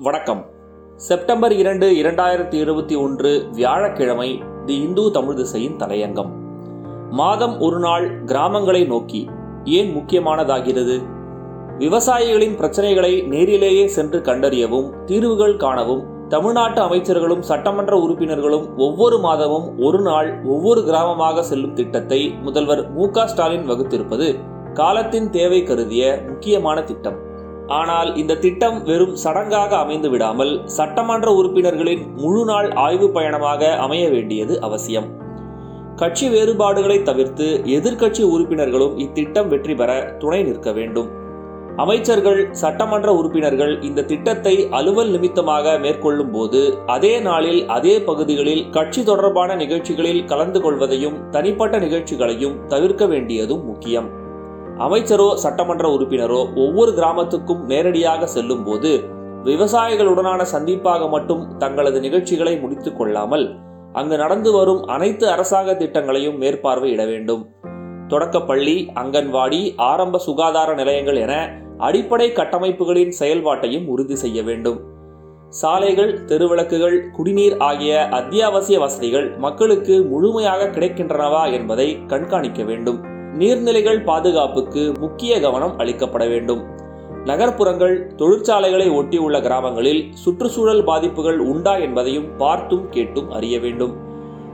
வணக்கம். செப்டம்பர் இரண்டு இரண்டாயிரத்தி இருபத்தி ஒன்று வியாழக்கிழமை தி இந்து தமிழ் திசையின் தலையங்கம். மாதம் ஒரு நாள் கிராமங்களை நோக்கி ஏன் முக்கியமானதாகிறது? விவசாயிகளின் பிரச்சனைகளை நேரிலேயே சென்று கண்டறியவும் தீர்வுகள் காணவும் தமிழ்நாட்டு அமைச்சர்களும் சட்டமன்ற உறுப்பினர்களும் ஒவ்வொரு மாதமும் ஒரு நாள் ஒவ்வொரு கிராமமாக செல்லும் திட்டத்தை முதல்வர் மு ஸ்டாலின் வகுத்திருப்பது காலத்தின் தேவை கருதிய முக்கியமான திட்டம். ஆனால் இந்த திட்டம் வெறும் சடங்காக அமைந்து விடாமல் சட்டமன்ற உறுப்பினர்களின் முழு நாள் ஆய்வு பயணமாக அமைய வேண்டியது அவசியம். கட்சி வேறுபாடுகளை தவிர்த்து எதிர்க்கட்சி உறுப்பினர்களும் இத்திட்டம் வெற்றி பெற துணை நிற்க வேண்டும். அமைச்சர்கள் சட்டமன்ற உறுப்பினர்கள் இந்த திட்டத்தை அலுவல் நிமித்தமாக மேற்கொள்ளும் போது அதே நாளில் அதே பகுதிகளில் கட்சி தொடர்பான நிகழ்ச்சிகளில் கலந்து கொள்வதையும் தனிப்பட்ட நிகழ்ச்சிகளையும் தவிர்க்க வேண்டியதும் முக்கியம். அமைச்சரோ சட்டமன்ற உறுப்பினரோ ஒவ்வொரு கிராமத்துக்கும் நேரடியாக செல்லும் போது விவசாயிகளுடனான சந்திப்பாக மட்டும் தங்களது நிகழ்ச்சிகளை முடித்துக் கொள்ளாமல் அங்கு நடந்து வரும் அனைத்து அரசாங்க திட்டங்களையும் மேற்பார்வையிட வேண்டும். தொடக்கப்பள்ளி அங்கன்வாடி ஆரம்ப சுகாதார நிலையங்கள் என அடிப்படை கட்டமைப்புகளின் செயல்பாட்டையும் உறுதி செய்ய வேண்டும். சாலைகள் தெருவிளக்குகள் குடிநீர் ஆகிய அத்தியாவசிய வசதிகள் மக்களுக்கு முழுமையாக கிடைக்கின்றனவா என்பதை கண்காணிக்க வேண்டும். நீர்நிலைகள் பாதுகாப்புக்கு முக்கிய கவனம் அளிக்கப்பட வேண்டும். நகர்ப்புறங்கள் தொழிற்சாலைகளை ஒட்டியுள்ள கிராமங்களில் சுற்றுச்சூழல் பாதிப்புகள் உண்டா என்பதையும் பார்த்தும் கேட்டும் அறிய வேண்டும்.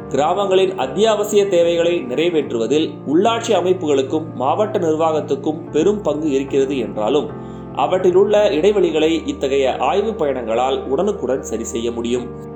கிராமங்களின் அத்தியாவசிய தேவைகளை நிறைவேற்றுவதில் உள்ளாட்சி அமைப்புகளுக்கும் மாவட்ட நிர்வாகத்துக்கும் பெரும் பங்கு இருக்கிறது என்றாலும் அவற்றிலுள்ள இடைவெளிகளை இத்தகைய ஆய்வு பயணங்களால் உடனுக்குடன் சரி செய்ய முடியும்.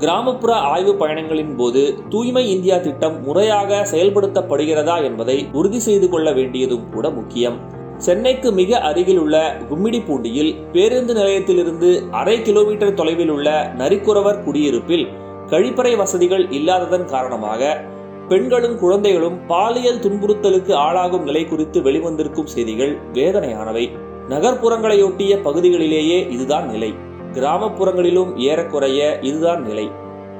கிராமப்புற ஆய்வு பயணங்களின் போது தூய்மை இந்தியா திட்டம் முறையாக செயல்படுத்தப்படுகிறதா என்பதை உறுதி செய்து கொள்ள வேண்டியதும் கூட முக்கியம். சென்னைக்கு மிக அருகில் உள்ள கும்மிடிப்பூண்டியில் பேருந்து நிலையத்திலிருந்து அரை கிலோமீட்டர் தொலைவில் உள்ள நரிக்குறவர் குடியிருப்பில் கழிப்பறை வசதிகள் இல்லாததன் காரணமாக பெண்களும் குழந்தைகளும் பாலியல் துன்புறுத்தலுக்கு ஆளாகும் நிலை குறித்து வெளிவந்திருக்கும் செய்திகள் வேதனையானவை. நகர்ப்புறங்களையொட்டிய பகுதிகளிலேயே இதுதான் நிலை. கிராமப்புறங்களிலும் ஏறக்குறைய இதுதான் நிலை.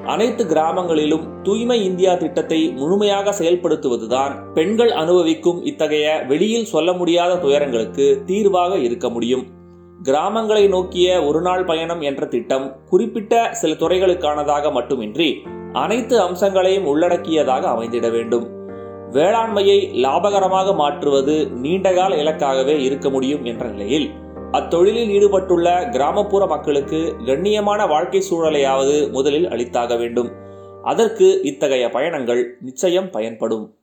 அனைத்து கிராமங்களிலும் தூய்மை இந்தியா திட்டத்தை முழுமையாக செயல்படுத்துவதுதான் பெண்கள் அனுபவிக்கும் இத்தகைய வெளியில் சொல்ல முடியாத துயரங்களுக்கு தீர்வாக இருக்க முடியும். கிராமங்களை நோக்கிய ஒரு நாள் பயணம் என்ற திட்டம் குறிப்பிட்ட சில துறைகளுக்கானதாக மட்டுமின்றி அனைத்து அம்சங்களையும் உள்ளடக்கியதாக அமைந்திட வேண்டும். வேளாண்மையை லாபகரமாக மாற்றுவது நீண்டகால இலக்காகவே இருக்க முடியும் என்ற நிலையில் அத்தொழிலில் ஈடுபட்டுள்ள கிராமப்புற மக்களுக்கு கண்ணியமான வாழ்க்கை சூழலையாவது முதலில் அளித்தாக வேண்டும். அதற்கு இத்தகைய பயணங்கள் நிச்சயம் பயன்படும்.